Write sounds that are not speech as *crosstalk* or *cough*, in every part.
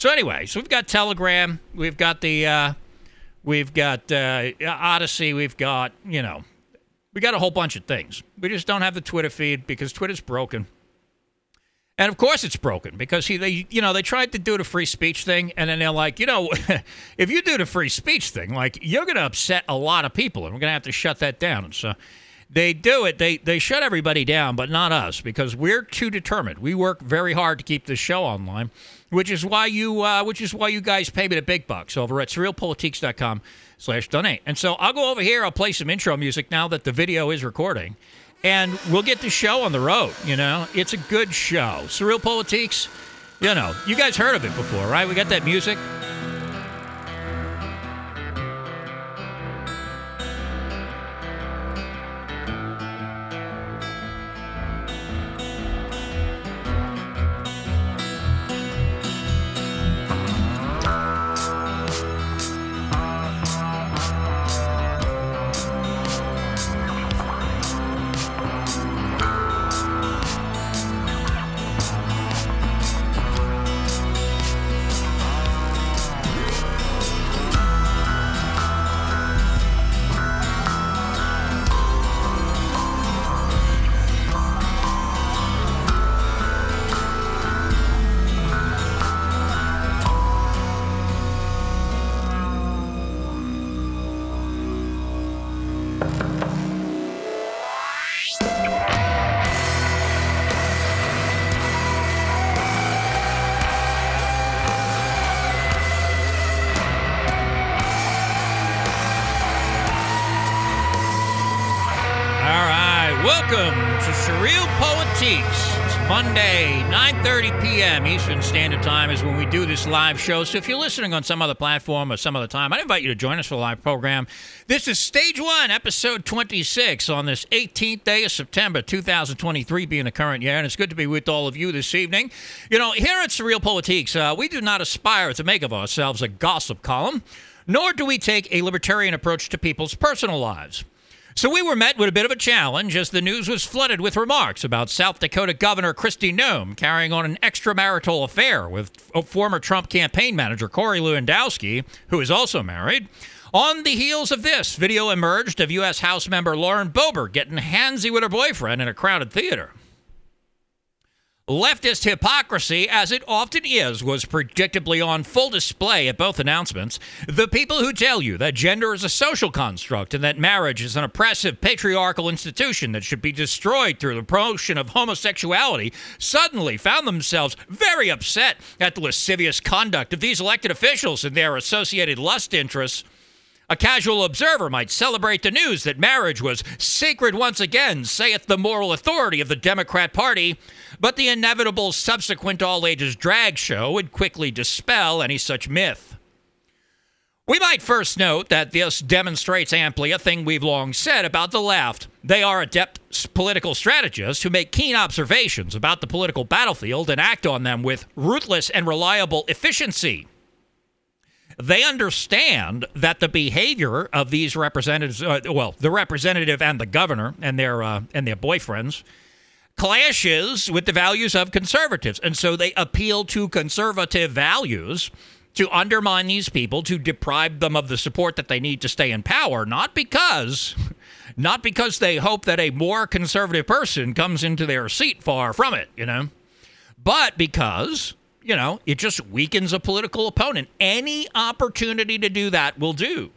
So anyway, so we've got Telegram, we've got the, uh, we've got uh, Odysee, we've got you know, we got a whole bunch of things. We just don't have the Twitter feed because Twitter's broken. And of course it's broken because he, they, you know, they tried to do the free speech thing, and then they're like, you know, *laughs* if you do the free speech thing, like you're going to upset a lot of people, and we're going to have to shut that down. And so they do it. They they shut everybody down, but not us because we're too determined. We work very hard to keep this show online, which is why you, uh, which is why you guys pay me the big bucks over at surrealpolitiks.com slash donate. And so I'll go over here. I'll play some intro music now that the video is recording and we'll get the show on the road. You know, it's a good show. SurrealPolitiks, you know, you guys heard of it before, right? We got that music. Welcome to Surreal Politiques. It's Monday, 9:30 p.m. Eastern Standard Time is when we do this live show. So if you're listening on some other platform or some other time, I invite you to join us for the live program. This is Stage One, Episode 26, on this 18th day of September 2023, being the current year, and it's good to be with all of you this evening. You know, here at SurrealPolitiks, uh, we do not aspire to make of ourselves a gossip column, nor do we take a libertarian approach to people's personal lives. So we were met with a bit of a challenge as the news was flooded with remarks about South Dakota Governor Kristi Noem carrying on an extramarital affair with former Trump campaign manager Corey Lewandowski, who is also married. On the heels of this, video emerged of U.S. House member Lauren Boebert getting handsy with her boyfriend in a crowded theater. Leftist hypocrisy, as it often is, was predictably on full display at both announcements. The people who tell you that gender is a social construct and that marriage is an oppressive patriarchal institution that should be destroyed through the promotion of homosexuality suddenly found themselves very upset at the lascivious conduct of these elected officials and their associated lust interests. A casual observer might celebrate the news that marriage was sacred once again, saith the moral authority of the Democrat Party, but the inevitable subsequent all ages drag show would quickly dispel any such myth. We might first note that this demonstrates amply a thing we've long said about the left. They are adept political strategists who make keen observations about the political battlefield and act on them with ruthless and reliable efficiency they understand that the behavior of these representatives, uh, well, the representative and the governor and their uh, and their boyfriends, clashes with the values of conservatives, and so they appeal to conservative values to undermine these people, to deprive them of the support that they need to stay in power, not because. Not because they hope that a more conservative person comes into their seat, far from it, you know, but because you know, it just weakens a political opponent. Any opportunity to do that will do.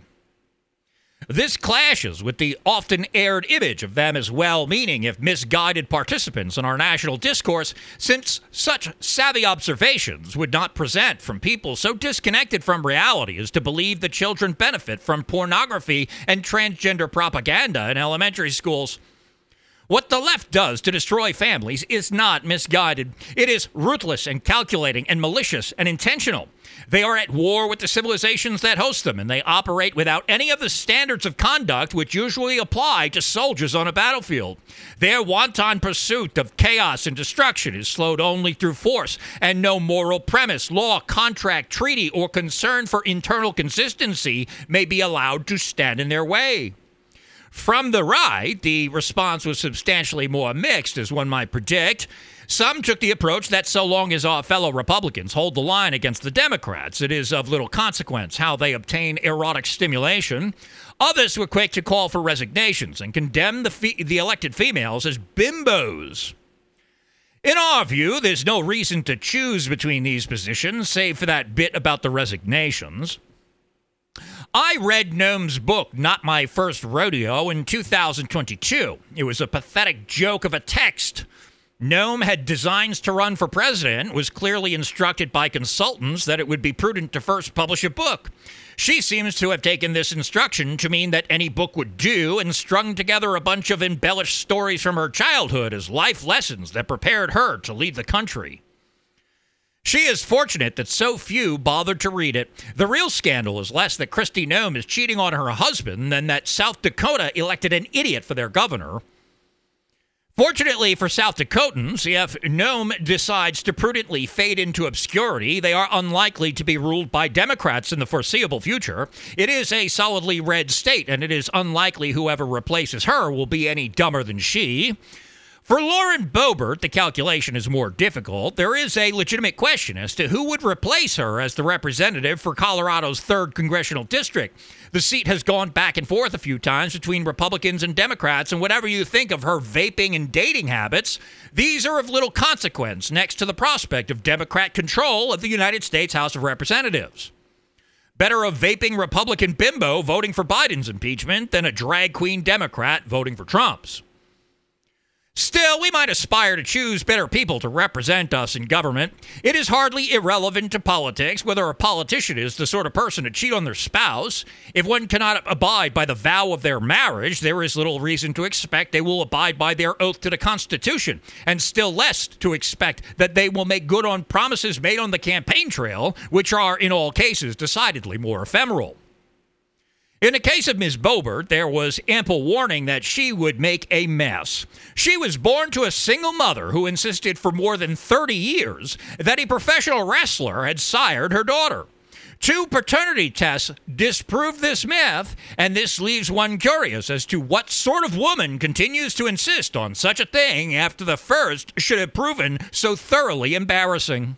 This clashes with the often aired image of them as well meaning, if misguided participants in our national discourse, since such savvy observations would not present from people so disconnected from reality as to believe that children benefit from pornography and transgender propaganda in elementary schools. What the left does to destroy families is not misguided. It is ruthless and calculating and malicious and intentional. They are at war with the civilizations that host them, and they operate without any of the standards of conduct which usually apply to soldiers on a battlefield. Their wanton pursuit of chaos and destruction is slowed only through force, and no moral premise, law, contract, treaty, or concern for internal consistency may be allowed to stand in their way. From the right, the response was substantially more mixed, as one might predict. Some took the approach that so long as our fellow Republicans hold the line against the Democrats, it is of little consequence how they obtain erotic stimulation. Others were quick to call for resignations and condemn the, fe- the elected females as bimbos. In our view, there's no reason to choose between these positions, save for that bit about the resignations. I read Noem's book, Not My First Rodeo, in 2022. It was a pathetic joke of a text. Noem had designs to run for president, was clearly instructed by consultants that it would be prudent to first publish a book. She seems to have taken this instruction to mean that any book would do and strung together a bunch of embellished stories from her childhood as life lessons that prepared her to lead the country. She is fortunate that so few bothered to read it. The real scandal is less that Kristi Noem is cheating on her husband than that South Dakota elected an idiot for their governor. Fortunately for South Dakotans, if Noem decides to prudently fade into obscurity, they are unlikely to be ruled by Democrats in the foreseeable future. It is a solidly red state, and it is unlikely whoever replaces her will be any dumber than she. For Lauren Boebert, the calculation is more difficult. There is a legitimate question as to who would replace her as the representative for Colorado's 3rd congressional district. The seat has gone back and forth a few times between Republicans and Democrats, and whatever you think of her vaping and dating habits, these are of little consequence next to the prospect of Democrat control of the United States House of Representatives. Better a vaping Republican bimbo voting for Biden's impeachment than a drag queen Democrat voting for Trump's. Still, we might aspire to choose better people to represent us in government. It is hardly irrelevant to politics whether a politician is the sort of person to cheat on their spouse. If one cannot abide by the vow of their marriage, there is little reason to expect they will abide by their oath to the Constitution, and still less to expect that they will make good on promises made on the campaign trail, which are, in all cases, decidedly more ephemeral. In the case of Ms. Boebert, there was ample warning that she would make a mess. She was born to a single mother who insisted for more than 30 years that a professional wrestler had sired her daughter. Two paternity tests disprove this myth, and this leaves one curious as to what sort of woman continues to insist on such a thing after the first should have proven so thoroughly embarrassing.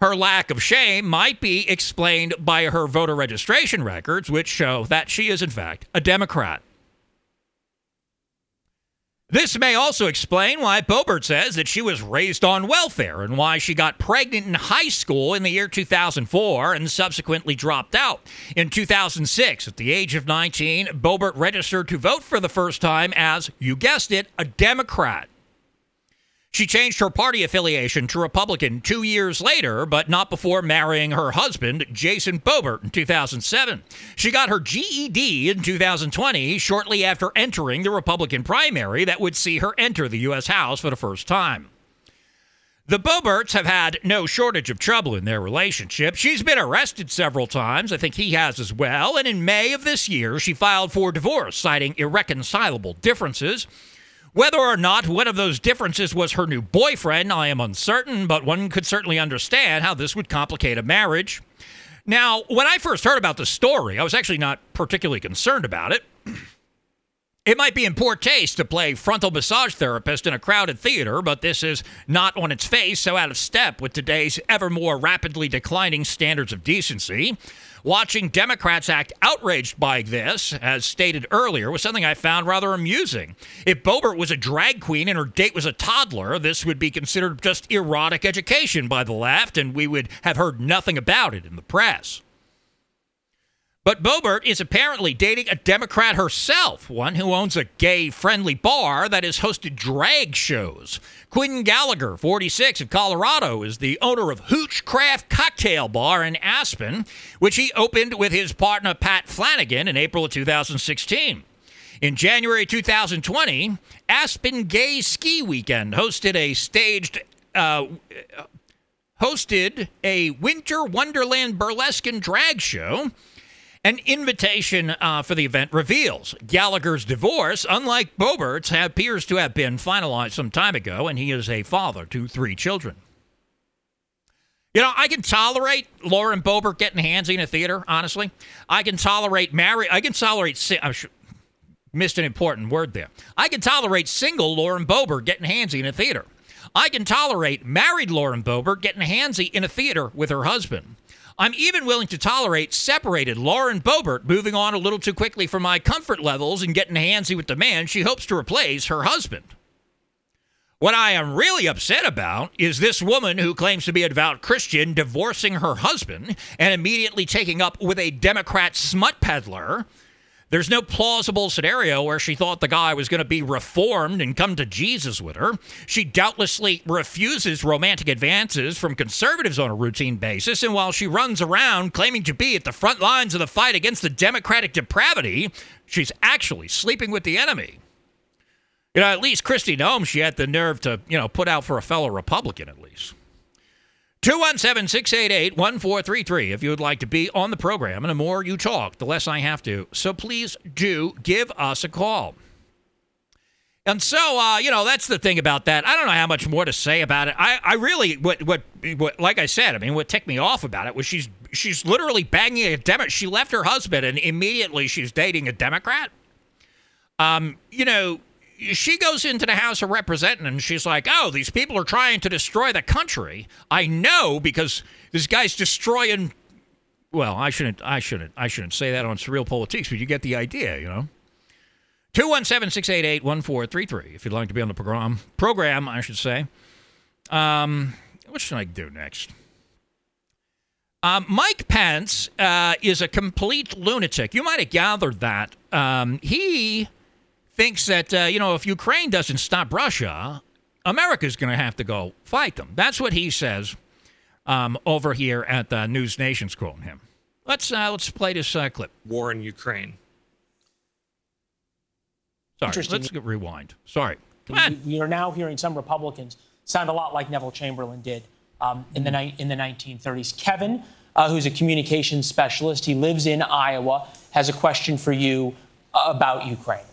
Her lack of shame might be explained by her voter registration records, which show that she is, in fact, a Democrat. This may also explain why Boebert says that she was raised on welfare and why she got pregnant in high school in the year 2004 and subsequently dropped out. In 2006, at the age of 19, Boebert registered to vote for the first time as, you guessed it, a Democrat. She changed her party affiliation to Republican two years later, but not before marrying her husband, Jason Boebert, in 2007. She got her GED in 2020, shortly after entering the Republican primary that would see her enter the U.S. House for the first time. The Boeberts have had no shortage of trouble in their relationship. She's been arrested several times. I think he has as well. And in May of this year, she filed for divorce, citing irreconcilable differences. Whether or not one of those differences was her new boyfriend, I am uncertain, but one could certainly understand how this would complicate a marriage. Now, when I first heard about the story, I was actually not particularly concerned about it. *clears throat* It might be in poor taste to play frontal massage therapist in a crowded theater, but this is not on its face so out of step with today's ever more rapidly declining standards of decency. Watching Democrats act outraged by this, as stated earlier, was something I found rather amusing. If Boebert was a drag queen and her date was a toddler, this would be considered just erotic education by the left, and we would have heard nothing about it in the press. But Boebert is apparently dating a Democrat herself, one who owns a gay friendly bar that has hosted drag shows. Quinn Gallagher, 46 of Colorado, is the owner of Hooch Craft Cocktail Bar in Aspen, which he opened with his partner Pat Flanagan in April of 2016. In January 2020, Aspen Gay Ski Weekend hosted a staged uh, hosted a Winter Wonderland burlesque and drag show an invitation uh, for the event reveals Gallagher's divorce, unlike Boebert's, appears to have been finalized some time ago, and he is a father to three children. You know, I can tolerate Lauren Boebert getting handsy in a theater, honestly. I can tolerate marry. I can tolerate. I missed an important word there. I can tolerate single Lauren Boebert getting handsy in a theater. I can tolerate married Lauren Boebert getting handsy in a theater with her husband. I'm even willing to tolerate separated Lauren Boebert moving on a little too quickly for my comfort levels and getting handsy with the man she hopes to replace her husband. What I am really upset about is this woman who claims to be a devout Christian divorcing her husband and immediately taking up with a Democrat smut peddler there's no plausible scenario where she thought the guy was going to be reformed and come to Jesus with her. She doubtlessly refuses romantic advances from conservatives on a routine basis. And while she runs around claiming to be at the front lines of the fight against the democratic depravity, she's actually sleeping with the enemy. You know, at least Kristi Noem, she had the nerve to, you know, put out for a fellow Republican at least. 217 688 1433 if you would like to be on the program. And the more you talk, the less I have to. So please do give us a call. And so, uh, you know, that's the thing about that. I don't know how much more to say about it. I, I really, what, what, what, like I said, I mean, what ticked me off about it was she's, she's literally banging a Democrat. She left her husband and immediately she's dating a Democrat. Um, you know, she goes into the House of Representatives and she's like, "Oh, these people are trying to destroy the country." I know because this guy's destroying. Well, I shouldn't. I shouldn't. I shouldn't say that on SurrealPolitiks, but you get the idea, you know. 217-688-1433 if you'd like to be on the program program i should say um, what should i do next um, mike pence uh, is a complete lunatic you might have gathered that um, he thinks that, uh, you know, if Ukraine doesn't stop Russia, America's going to have to go fight them. That's what he says um, over here at the News Nation's quoting him. Let's uh, let's play this uh, clip. War in Ukraine. Sorry, let's rewind. Sorry. We are now hearing some Republicans sound a lot like Neville Chamberlain did um, in the ni- in the 1930s. Kevin, uh, who's a communications specialist, he lives in Iowa, has a question for you about Ukraine.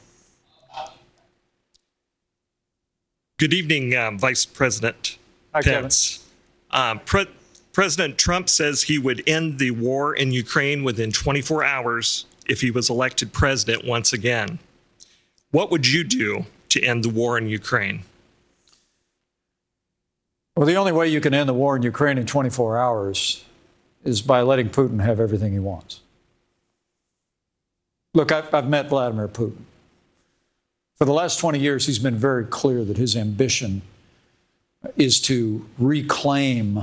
Good evening, um, Vice President Hi, Pence. Um, Pre- President Trump says he would end the war in Ukraine within 24 hours if he was elected president once again. What would you do to end the war in Ukraine? Well, the only way you can end the war in Ukraine in 24 hours is by letting Putin have everything he wants. Look, I've, I've met Vladimir Putin. For the last 20 years, he's been very clear that his ambition is to reclaim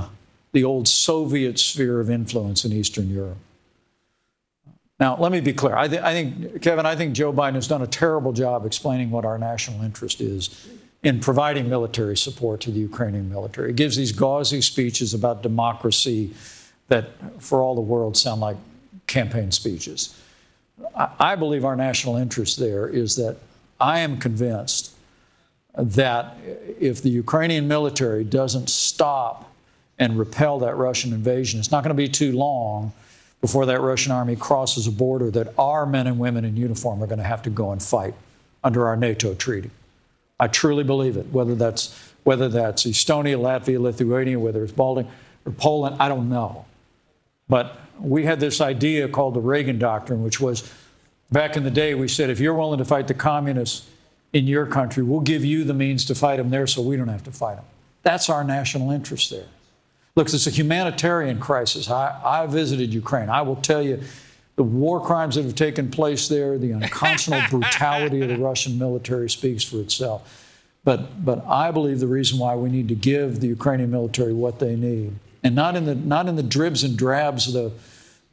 the old Soviet sphere of influence in Eastern Europe. Now, let me be clear. I, th- I, think, Kevin, I think Joe Biden has done a terrible job explaining what our national interest is in providing military support to the Ukrainian military. He gives these gauzy speeches about democracy that, for all the world, sound like campaign speeches. I, I believe our national interest there is that I am convinced that if the Ukrainian military doesn't stop and repel that Russian invasion, it's not going to be too long before that Russian army crosses a border that our men and women in uniform are going to have to go and fight under our NATO treaty. I truly believe it. Whether that's whether that's Estonia, Latvia, Lithuania, whether it's Baltic or Poland, I don't know. But we had this idea called the Reagan Doctrine, which was Back in the day, we said, if you're willing to fight the communists in your country, we'll give you the means to fight them there so we don't have to fight them. That's our national interest there. Look, it's a humanitarian crisis. I, I visited Ukraine. I will tell you the war crimes that have taken place there, the unconscionable *laughs* brutality of the Russian military speaks for itself. But, but I believe the reason why we need to give the Ukrainian military what they need, and not in the, not in the dribs and drabs of the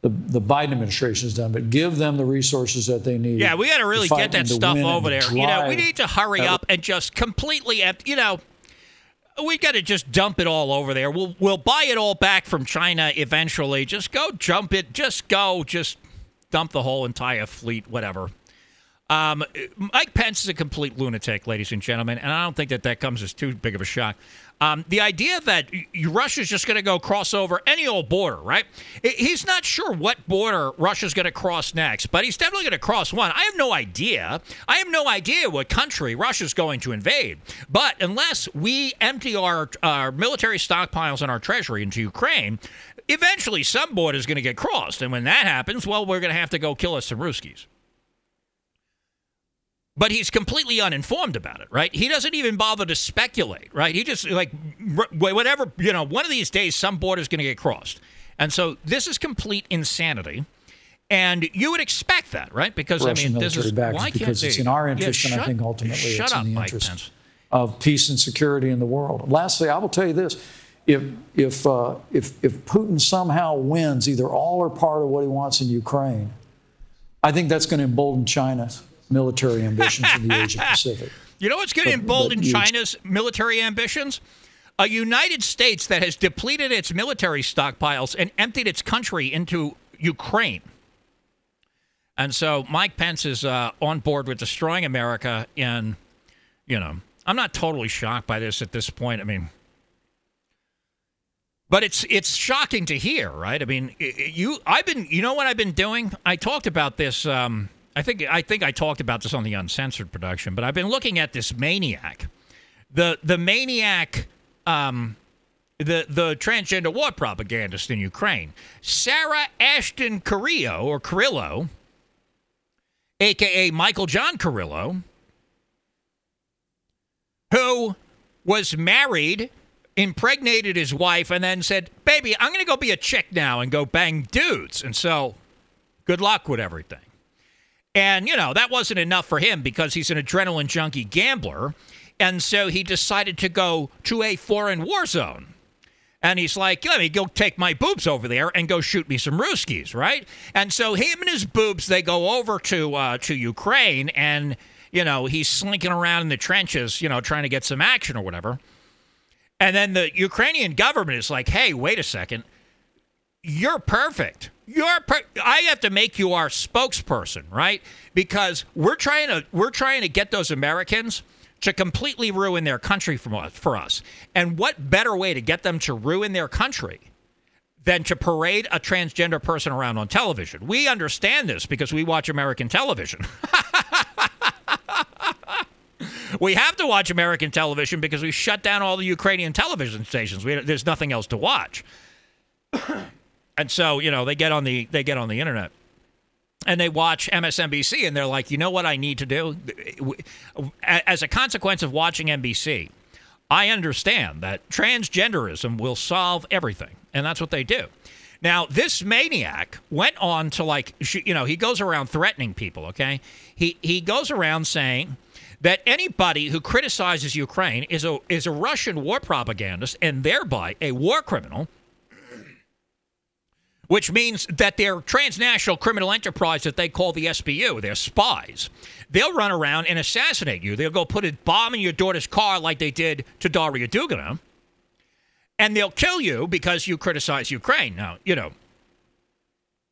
the, the Biden administration has done, but give them the resources that they need. Yeah, we got to really get that stuff over there. You know, we need to hurry up and just completely, you know, we got to just dump it all over there. We'll we'll buy it all back from China eventually. Just go jump it. Just go. Just dump the whole entire fleet. Whatever. Um, Mike Pence is a complete lunatic, ladies and gentlemen, and I don't think that that comes as too big of a shock. Um, the idea that Russia's just going to go cross over any old border, right? He's not sure what border Russia's going to cross next, but he's definitely going to cross one. I have no idea. I have no idea what country Russia's going to invade. But unless we empty our, our military stockpiles and our treasury into Ukraine, eventually some border is going to get crossed. And when that happens, well, we're going to have to go kill us some Ruskies. But he's completely uninformed about it, right? He doesn't even bother to speculate, right? He just like whatever, you know, one of these days some border's going to get crossed. And so this is complete insanity. And you would expect that, right? Because Russian I mean, this is why because it's in our interest, yeah, and I think ultimately it's up, in the Mike interest Pence. of peace and security in the world. Lastly, I will tell you this: if if uh, if if Putin somehow wins either all or part of what he wants in Ukraine, I think that's going to embolden China's military ambitions in the Asia Pacific. *laughs* You know what's going to embolden China's military ambitions? A United States that has depleted its military stockpiles and emptied its country into Ukraine. And so Mike Pence is uh, on board with destroying America. And, you know, I'm not totally shocked by this at this point. I mean, but it's it's shocking to hear, right? I mean, you I've been you know what I've been doing? I talked about this. Um, I think I think I talked about this on the uncensored production, but I've been looking at this maniac, the the maniac. Um, the the transgender war propagandist in Ukraine, Sarah Ashton Cirillo or Carrillo, aka Michael John Carrillo, who was married, impregnated his wife, and then said, Baby, I'm going to go be a chick now and go bang dudes. And so, good luck with everything. And, you know, that wasn't enough for him because he's an adrenaline junkie gambler. And so he decided to go to a foreign war zone. And he's like, let me go take my boobs over there and go shoot me some Ruskies, right? And so him and his boobs, they go over to uh, to Ukraine, and you know he's slinking around in the trenches, you know, trying to get some action or whatever. And then the Ukrainian government is like, hey, wait a second, you're perfect. You're I have to make you our spokesperson, right? Because we're trying to we're trying to get those Americans to completely ruin their country from us, for us. And what better way to get them to ruin their country than to parade a transgender person around on television? We understand this because we watch American television. *laughs* we have to watch American television because we shut down all the Ukrainian television stations. We, there's nothing else to watch. And so, you know, they get on the they get on the internet and they watch MSNBC and they're like, you know what I need to do? As a consequence of watching NBC, I understand that transgenderism will solve everything. And that's what they do. Now, this maniac went on to like, you know, he goes around threatening people, okay? He, he goes around saying that anybody who criticizes Ukraine is a, is a Russian war propagandist and thereby a war criminal which means that their transnational criminal enterprise that they call the SBU, they're spies. They'll run around and assassinate you. They'll go put a bomb in your daughter's car like they did to Daria Dugina. And they'll kill you because you criticize Ukraine. Now, you know,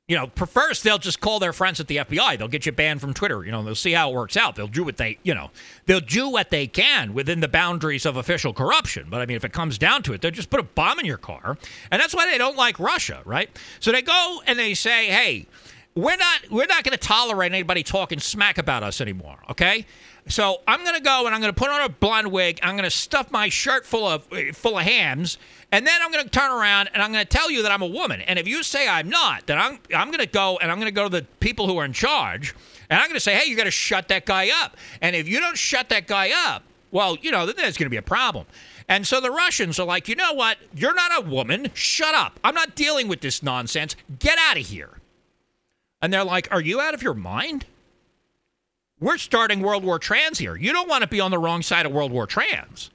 you know, first they'll just call their friends at the FBI. They'll get you banned from Twitter. You know, they'll see how it works out. They'll do what they, you know, they'll do what they can within the boundaries of official corruption. But I mean, if it comes down to it, they'll just put a bomb in your car, and that's why they don't like Russia, right? So they go and they say, "Hey, we're not, we're not going to tolerate anybody talking smack about us anymore." Okay. So I'm going to go and I'm going to put on a blonde wig. I'm going to stuff my shirt full of eh, full of hams, and then I'm going to turn around and I'm going to tell you that I'm a woman. And if you say I'm not, then I'm I'm going to go and I'm going to go to the people who are in charge, and I'm going to say, hey, you got to shut that guy up. And if you don't shut that guy up, well, you know, then there's going to be a problem. And so the Russians are like, you know what? You're not a woman. Shut up. I'm not dealing with this nonsense. Get out of here. And they're like, are you out of your mind? We're starting World War Trans here. You don't want to be on the wrong side of World War Trans.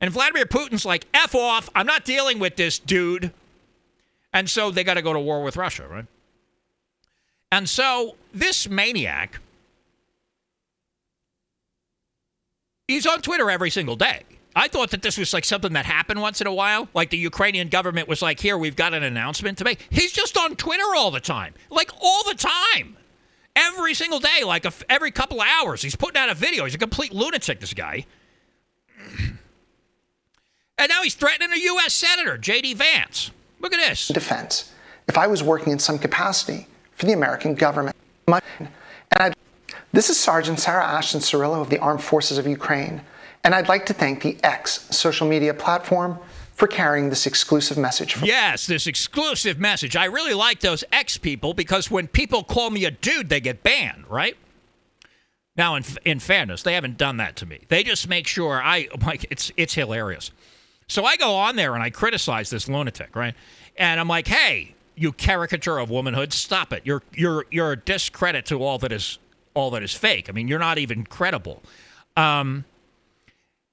And Vladimir Putin's like, F off. I'm not dealing with this dude. And so they got to go to war with Russia, right? And so this maniac, he's on Twitter every single day. I thought that this was like something that happened once in a while. Like the Ukrainian government was like, here, we've got an announcement to make. He's just on Twitter all the time. Like all the time every single day, like a, every couple of hours. He's putting out a video. He's a complete lunatic, this guy. And now he's threatening a U.S. Senator, J.D. Vance. Look at this. Defense. If I was working in some capacity for the American government, my, and I'd, this is Sergeant Sarah Ashton Cirillo of the Armed Forces of Ukraine, and I'd like to thank the X social media platform for carrying this exclusive message. yes, this exclusive message. I really like those X people because when people call me a dude, they get banned, right? Now, in, in fairness, they haven't done that to me. They just make sure I *laughs* like it's it's hilarious. So I go on there and I criticize this lunatic, right? And I'm like, hey, you caricature of womanhood, stop it. You're you're you're a discredit to all that is all that is fake. I mean, you're not even credible. Um,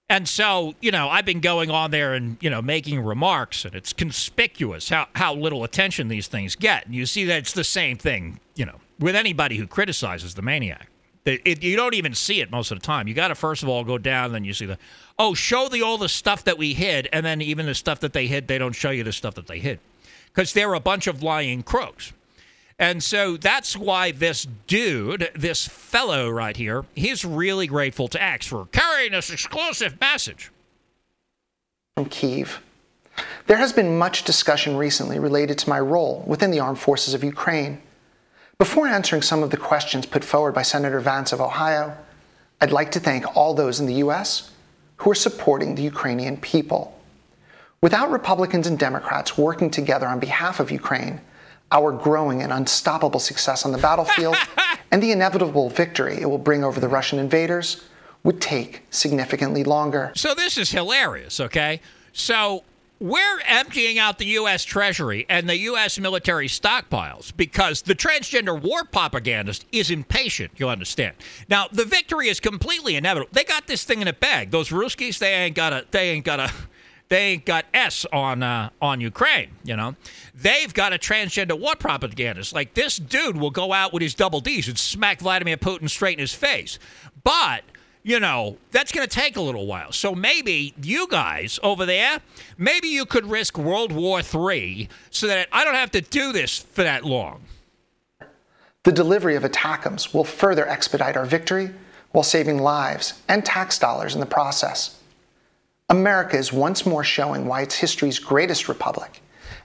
and so, you know, I've been going on there and, you know, making remarks, and it's conspicuous how, how little attention these things get. And you see that it's the same thing, you know, with anybody who criticizes the maniac. It, it, you don't even see it most of the time. You got to first of all go down, then you see the, oh, show the all the stuff that we hid, and then even the stuff that they hid, they don't show you the stuff that they hid, because they're a bunch of lying crooks. And so that's why this dude, this fellow right here, he's really grateful to X for carrying this exclusive message. From Kiev. There has been much discussion recently related to my role within the armed forces of Ukraine. Before answering some of the questions put forward by Senator Vance of Ohio, I'd like to thank all those in the U.S. who are supporting the Ukrainian people. Without Republicans and Democrats working together on behalf of Ukraine, our growing and unstoppable success on the battlefield, *laughs* and the inevitable victory it will bring over the Russian invaders would take significantly longer. So this is hilarious, okay? So we're emptying out the U.S. Treasury and the U.S. military stockpiles because the transgender war propagandist is impatient, you understand. Now, the victory is completely inevitable. They got this thing in a bag. Those Ruskies, they ain't got a, they ain't got a, they ain't got S on uh, on Ukraine. You know, they've got a transgender war propagandist. Like this dude will go out with his double D's and smack Vladimir Putin straight in his face. But you know, that's going to take a little while. So maybe you guys over there, maybe you could risk World War III so that I don't have to do this for that long. The delivery of ATACMS will further expedite our victory while saving lives and tax dollars in the process. America is once more showing why it's history's greatest republic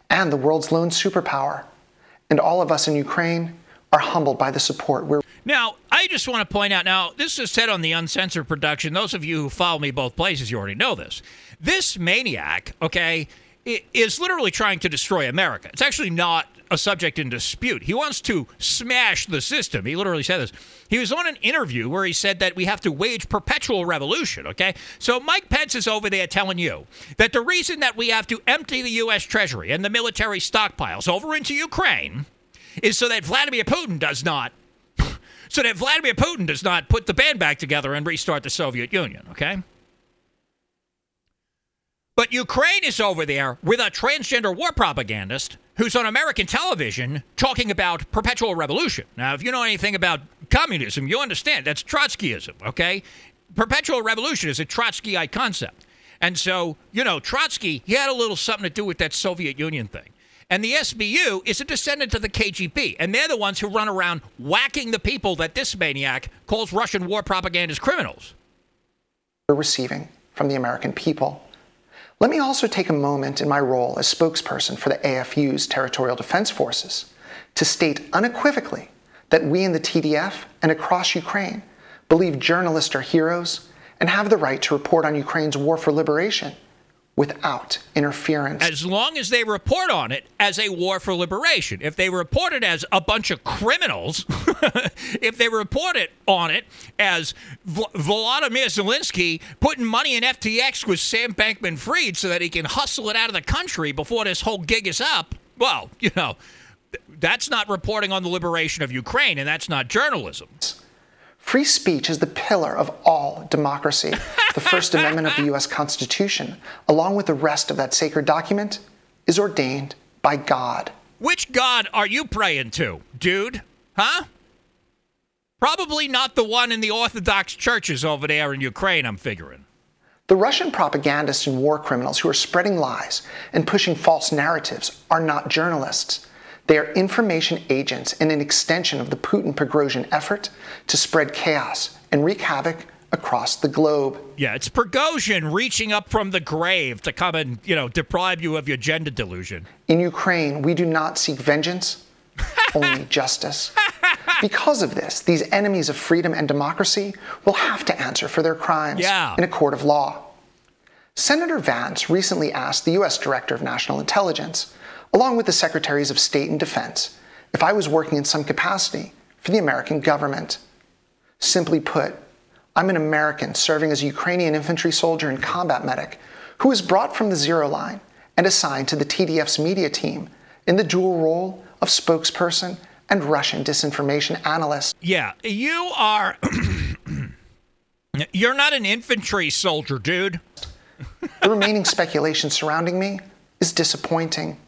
and the world's lone superpower. And all of us in Ukraine are humbled by the support we're. Now, I just want to point out now, this is said on the Uncensored production. Those of you who follow me both places, you already know this. This maniac, okay, is literally trying to destroy America. It's actually not a subject in dispute. He wants to smash the system. He literally said this. He was on an interview where he said that we have to wage perpetual revolution, okay? So Mike Pence is over there telling you that the reason that we have to empty the U.S. Treasury and the military stockpiles over into Ukraine is so that Vladimir Putin does not. *laughs* So that Vladimir Putin does not put the band back together and restart the Soviet Union, okay? But Ukraine is over there with a transgender war propagandist who's on American television talking about perpetual revolution. Now, if you know anything about communism, you understand that's Trotskyism, okay? Perpetual revolution is a Trotskyite concept. And so, you know, Trotsky, he had a little something to do with that Soviet Union thing. And the SBU is a descendant of the KGB, and they're the ones who run around whacking the people that this maniac calls Russian war propagandist criminals. We're receiving from the American people. Let me also take a moment in my role as spokesperson for the AFU's Territorial Defense Forces to state unequivocally that we in the TDF and across Ukraine believe journalists are heroes and have the right to report on Ukraine's war for liberation without interference. As long as they report on it as a war for liberation. If they report it as a bunch of criminals, *laughs* if they report it on it as v- Volodymyr Zelensky putting money in FTX with Sam Bankman Fried so that he can hustle it out of the country before this whole gig is up, well, you know, that's not reporting on the liberation of Ukraine, and that's not journalism. Free speech is the pillar of all democracy. the First *laughs* Amendment of the U.S. Constitution, along with the rest of that sacred document, is ordained by God. Which God are you praying to, dude? Huh? Probably not the one in the Orthodox churches over there in Ukraine, I'm figuring. The Russian propagandists and war criminals who are spreading lies and pushing false narratives are not journalists. They are information agents and an extension of the Putin Prigozhin effort to spread chaos and wreak havoc across the globe. Yeah, it's Prigozhin reaching up from the grave to come and, you know, deprive you of your gender delusion. In Ukraine, we do not seek vengeance, *laughs* only justice. Because of this, these enemies of freedom and democracy will have to answer for their crimes yeah. in a court of law. Senator Vance recently asked the U.S. Director of National Intelligence along with the Secretaries of State and Defense, if I was working in some capacity for the American government. Simply put, I'm an American serving as a Ukrainian infantry soldier and combat medic who was brought from the zero line and assigned to the TDF's media team in the dual role of spokesperson and Russian disinformation analyst. Yeah, you are. *clears throat* You're not an infantry soldier, dude. the remaining speculation surrounding me is disappointing.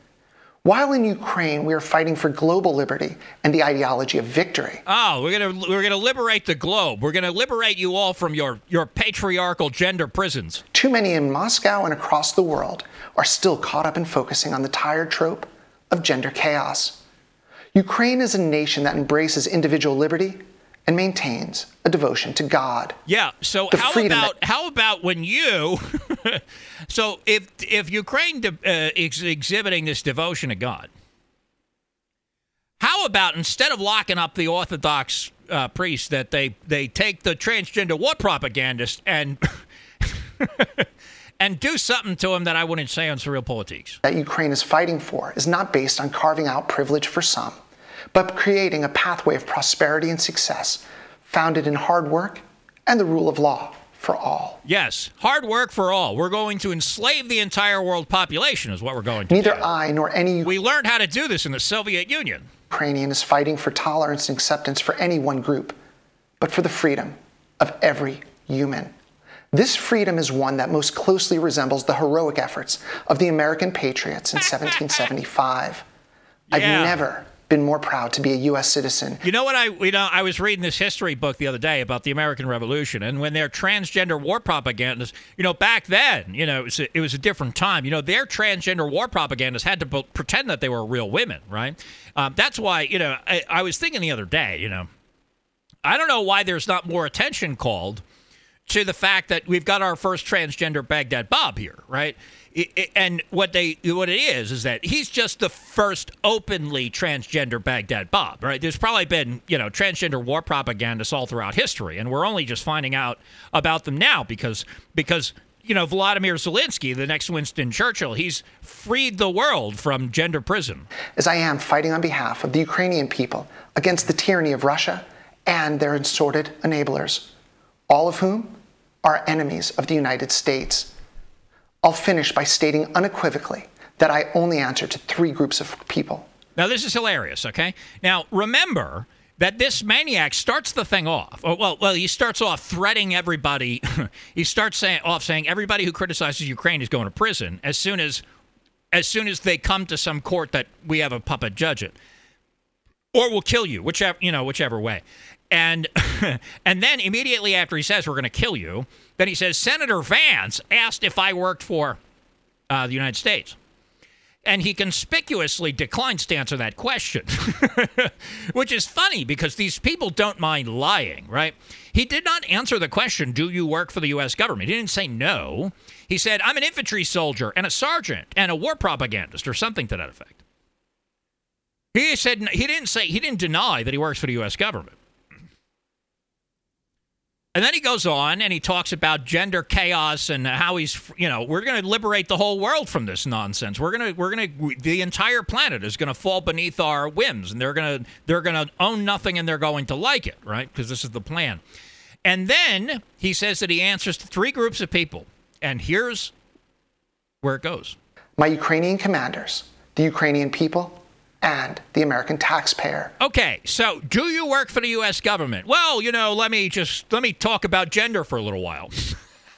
While in Ukraine, we are fighting for global liberty and the ideology of victory. Oh, we're gonna we're gonna liberate the globe. We're gonna liberate you all from your your patriarchal gender prisons. Too many in Moscow and across the world are still caught up in focusing on the tired trope of gender chaos. Ukraine is a nation that embraces individual liberty and maintains a devotion to God. Yeah. So The how about that- how about when you? *laughs* so if if Ukraine de- uh, is exhibiting this devotion to God, how about instead of locking up the Orthodox uh, priests, that they they take the transgender war propagandist and *laughs* and do something to them that I wouldn't say on SurrealPolitiks. that Ukraine is fighting for is not based on carving out privilege for some, but creating a pathway of prosperity and success founded in hard work and the rule of law for all. Yes, hard work for all. We're going to enslave the entire world population, is what we're going to do. Neither do. I nor any We learned how to do this in the Soviet Union. Ukrainian is fighting for tolerance and acceptance for any one group, but for the freedom of every human. This freedom is one that most closely resembles the heroic efforts of the American patriots in *laughs* 1775. I've never been more proud to be a U.S. citizen You know what I you know I was reading this history book the other day about the American Revolution and when their transgender war propagandists, you know, back then, you know, it was a, it was a different time. You know, their transgender war propagandists had to p- pretend that they were real women, right? Um, that's why, you know, I, I was thinking the other day, you know, I don't know why there's not more attention called to the fact that we've got our first transgender Baghdad Bob here, right? And what they what it is is that he's just the first openly transgender Baghdad Bob, right? There's probably been you know transgender war propagandists all throughout history, and we're only just finding out about them now because because you know Vladimir Zelensky, the next Winston Churchill, he's freed the world from gender prison. as I am fighting on behalf of the Ukrainian people against the tyranny of Russia and their assorted enablers, all of whom are enemies of the United States. I'll finish by stating unequivocally that I only answer to three groups of people. Now, this is hilarious, okay? Now, remember that this maniac starts the thing off. Oh, well, well, he starts off threatening everybody. *laughs* he starts saying, off saying everybody who criticizes Ukraine is going to prison as soon as as soon as they come to some court that we have a puppet judge it. Or we'll kill you, whichever you know, whichever way. And *laughs* and then immediately after he says we're going to kill you, then he says Senator Vance asked if I worked for uh, the United States and he conspicuously declines to answer that question, *laughs* which is funny because these people don't mind lying, right? He did not answer the question, Do you work for the U.S. government? He didn't say no. He said, I'm an infantry soldier and a sergeant and a war propagandist or something to that effect. He said, he didn't say, he didn't deny that he works for the U.S. government. And then he goes on and he talks about gender chaos and how he's, you know, we're going to liberate the whole world from this nonsense. We're going to, we're going to, the entire planet is going to fall beneath our whims, and they're going to, they're going to own nothing, and they're going to like it, right? Because this is the plan. And then he says that he answers to three groups of people, and here's where it goes. My Ukrainian commanders, the Ukrainian people, and the American taxpayer. Okay, so do you work for the U.S. government? Well, you know, let me just let me talk about gender for a little while.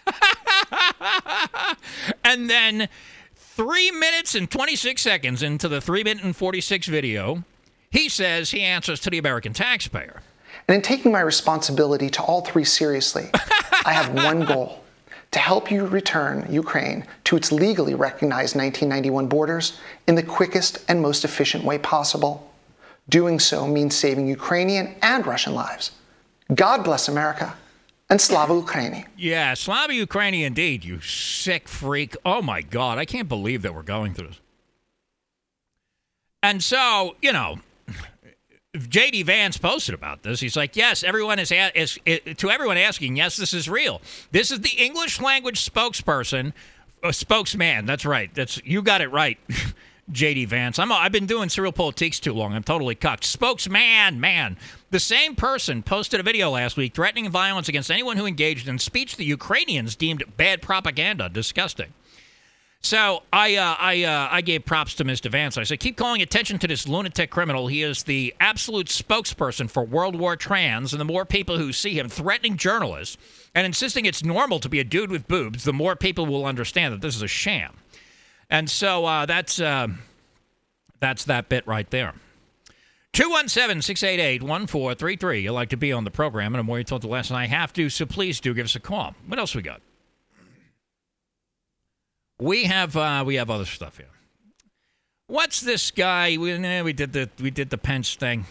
*laughs* and then three minutes and 26 seconds into the three minute and 46 video, he says he answers to the American taxpayer. And in taking my responsibility to all three seriously, I have one goal *laughs* to help you return Ukraine to its legally recognized 1991 borders in the quickest and most efficient way possible. Doing so means saving Ukrainian and Russian lives. God bless America and Slava Ukraini. Yeah, Slava Ukraini indeed, you sick freak. Oh my God, I can't believe that we're going through this. And so, you know, JD Vance posted about this. He's like, "Yes, everyone is, a- is, is to everyone asking, yes, this is real. This is the English language spokesperson, uh, spokesman. That's right. That's you got it right. *laughs* JD Vance. I'm, I've been doing SurrealPolitiks too long. I'm totally cucked. Spokesman, man. The same person posted a video last week threatening violence against anyone who engaged in speech the Ukrainians deemed bad propaganda. Disgusting. So I uh, I uh, I gave props to Mr. Vance. I said, keep calling attention to this lunatic criminal. He is the absolute spokesperson for World War Trans, and the more people who see him threatening journalists and insisting it's normal to be a dude with boobs, the more people will understand that this is a sham. And so uh, that's uh, that's that bit right there. 217 688 1433. You'd like to be on the program, and I'm more you told the lesson I have to, so please do give us a call. What else we got? We have uh, we have other stuff here. What's this guy? We, eh, we did the we did the Pence thing.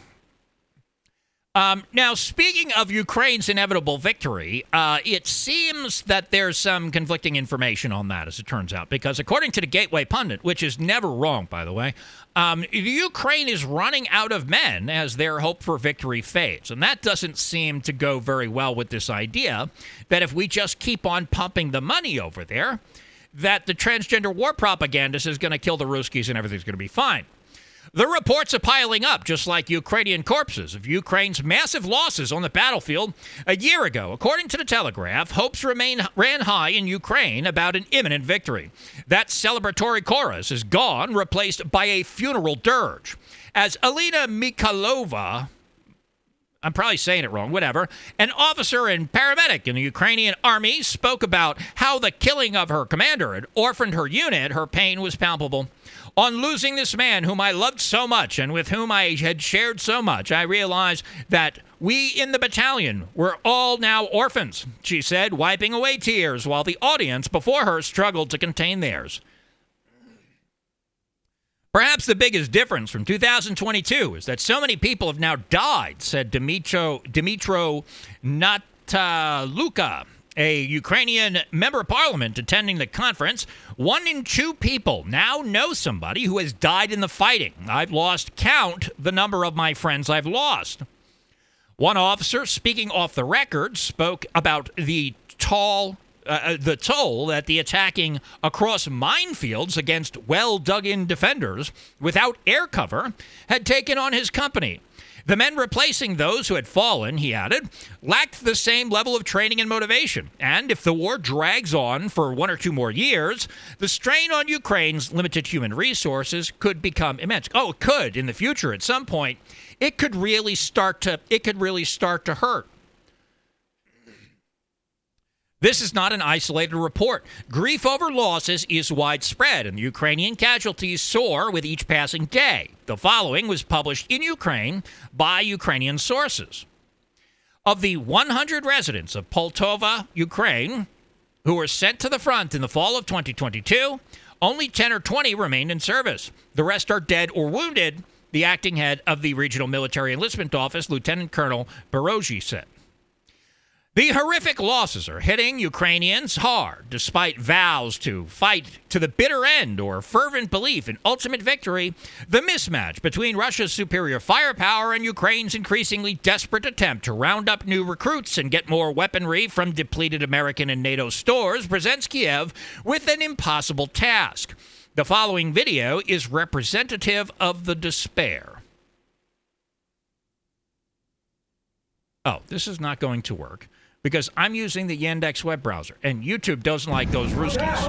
Um, now, speaking of Ukraine's inevitable victory, uh, it seems that there's some conflicting information on that, as it turns out, because according to the Gateway Pundit, which is never wrong, by the way, um, Ukraine is running out of men as their hope for victory fades. And that doesn't seem to go very well with this idea that if we just keep on pumping the money over there, that the transgender war propagandist is going to kill the Ruskies and everything's going to be fine. The reports are piling up, just like Ukrainian corpses, of Ukraine's massive losses on the battlefield a year ago. According to the Telegraph, hopes remain ran high in Ukraine about an imminent victory. That celebratory chorus is gone, replaced by a funeral dirge. As Alina Mikhailova, I'm probably saying it wrong, whatever. An officer and paramedic in the Ukrainian army spoke about how the killing of her commander had orphaned her unit. Her pain was palpable. On losing this man whom I loved so much and with whom I had shared so much, I realized that we in the battalion were all now orphans, she said, wiping away tears while the audience before her struggled to contain theirs. Perhaps the biggest difference from 2022 is that so many people have now died, said Dimitro, Dimitro Natalukha, a Ukrainian member of parliament attending the conference. One in two people now know somebody who has died in the fighting. I've lost count the number of my friends I've lost. One officer, speaking off the record, spoke about the tall uh, uh, the toll that the attacking across minefields against well dug in defenders without air cover had taken on his company. The men replacing those who had fallen, he added, lacked the same level of training and motivation. And if the war drags on for one or two more years, the strain on Ukraine's limited human resources could become immense. Oh, it could in the future at some point. It could really start to it could really start to hurt. This is not an isolated report. Grief over losses is widespread, and the Ukrainian casualties soar with each passing day. The following was published in Ukraine by Ukrainian sources. Of the 100 residents of Poltava, Ukraine, who were sent to the front in the fall of 2022, only 10 or 20 remained in service. The rest are dead or wounded, the acting head of the Regional Military Enlistment Office, Lieutenant Colonel Baroji, said. The horrific losses are hitting Ukrainians hard, despite vows to fight to the bitter end or fervent belief in ultimate victory. The mismatch between Russia's superior firepower and Ukraine's increasingly desperate attempt to round up new recruits and get more weaponry from depleted American and NATO stores presents Kiev with an impossible task. The following video is representative of the despair. Oh, this is not going to work because I'm using the Yandex web browser, and YouTube doesn't like those Ruskies.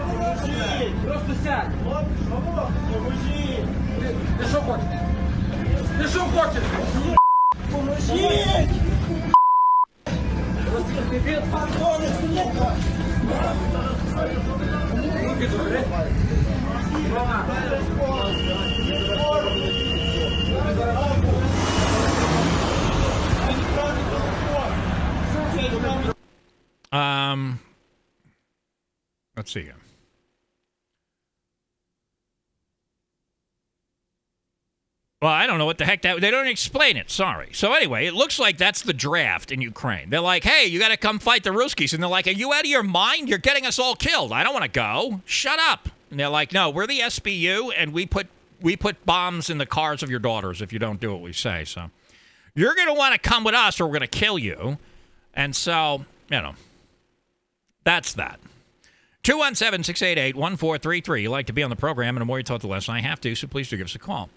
Um, let's see. Well, I don't know what the heck that. They don't explain it. Sorry. So anyway, it looks like that's the draft in Ukraine. They're like, "Hey, you got to come fight the Ruskies," and they're like, "Are you out of your mind? You're getting us all killed. I don't want to go. Shut up." And they're like, "No, we're the SBU, and we put we put bombs in the cars of your daughters if you don't do what we say. So you're going to want to come with us, or we're going to kill you." And so, you know, that's that. 217 688 1433. You like to be on the program, and the more you talk, the less I have to, so please do give us a call.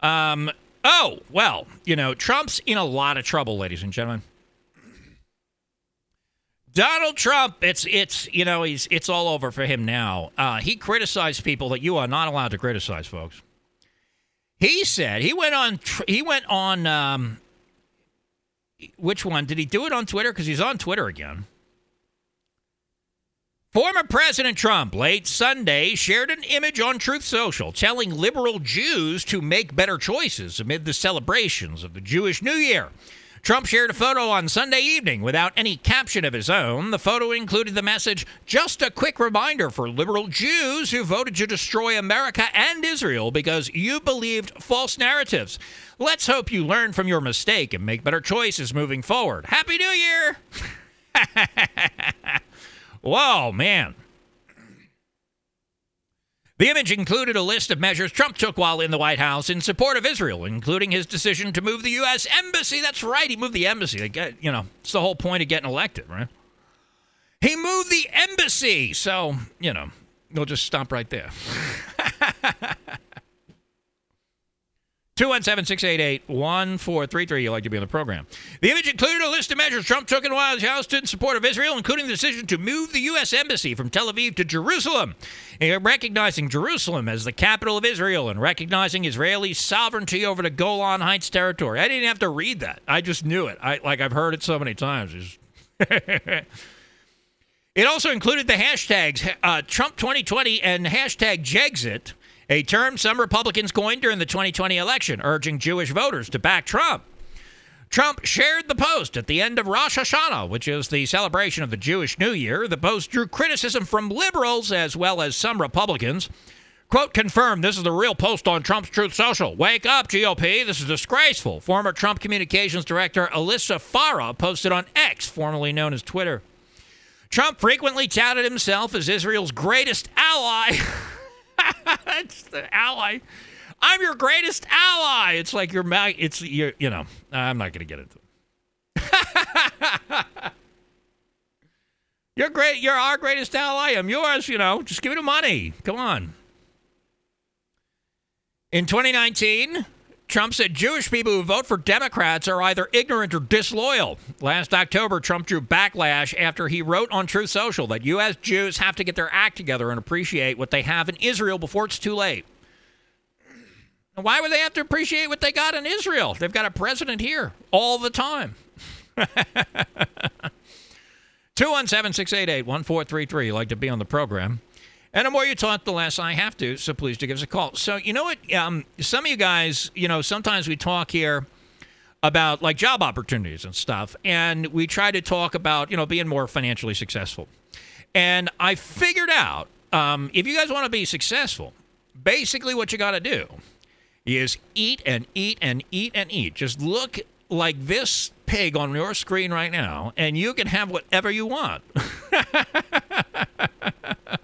Um, oh, well, you know, Trump's in a lot of trouble, ladies and gentlemen. Donald Trump, it's it's you know he's it's all over for him now. Uh, he criticized people that you are not allowed to criticize, folks. He said he went on he went on um, which one did he do it on Twitter? Because he's on Twitter again. Former President Trump late Sunday shared an image on Truth Social telling liberal Jews to make better choices amid the celebrations of the Jewish New Year. Trump shared a photo on Sunday evening without any caption of his own. The photo included the message Just a quick reminder for liberal Jews who voted to destroy America and Israel because you believed false narratives. Let's hope you learn from your mistake and make better choices moving forward. Happy New Year! *laughs* Whoa, man. The image included a list of measures Trump took while in the White House in support of Israel, including his decision to move the U.S. embassy. That's right, he moved the embassy. Uh, you know, it's the whole point of getting elected, right? He moved the embassy. So, you know, we'll just stop right there. *laughs* 217 688 1433. You'd like to be on the program. The image included a list of measures Trump took in White House in support of Israel, including the decision to move the U.S. Embassy from Tel Aviv to Jerusalem, recognizing Jerusalem as the capital of Israel and recognizing Israeli sovereignty over the Golan Heights territory. I didn't have to read that. I just knew it. I like I've heard it so many times. *laughs* it also included the hashtags uh, Trump 2020 and hashtag Jexit a term some Republicans coined during the 2020 election, urging Jewish voters to back Trump. Trump shared the post at the end of Rosh Hashanah, which is the celebration of the Jewish New Year. The post drew criticism from liberals as well as some Republicans. Quote, confirmed, this is the real post on Trump's Truth Social. Wake up, GOP. This is disgraceful. Former Trump communications director Alyssa Farah posted on X, formerly known as Twitter. Trump frequently touted himself as Israel's greatest ally. *laughs* *laughs* That's the ally. I'm your greatest ally. It's like your mag. It's you. You know. I'm not going to get into it. *laughs* you're great. You're our greatest ally. I'm yours. You know. Just give me the money. Come on. In 2019, Trump said Jewish people who vote for Democrats are either ignorant or disloyal. Last October, Trump drew backlash after he wrote on Truth Social that U.S. Jews have to get their act together and appreciate what they have in Israel before it's too late. Why would they have to appreciate what they got in Israel? They've got a president here all the time. *laughs* 217 688 1433. Like to be on the program. And the more you talk, the less I have to. So please do give us a call. So you know what? Um, some of you guys, you know, sometimes we talk here about like job opportunities and stuff, and we try to talk about you know being more financially successful. And I figured out um, if you guys want to be successful, basically what you got to do is eat and eat and eat and eat. Just look like this pig on your screen right now, and you can have whatever you want. *laughs*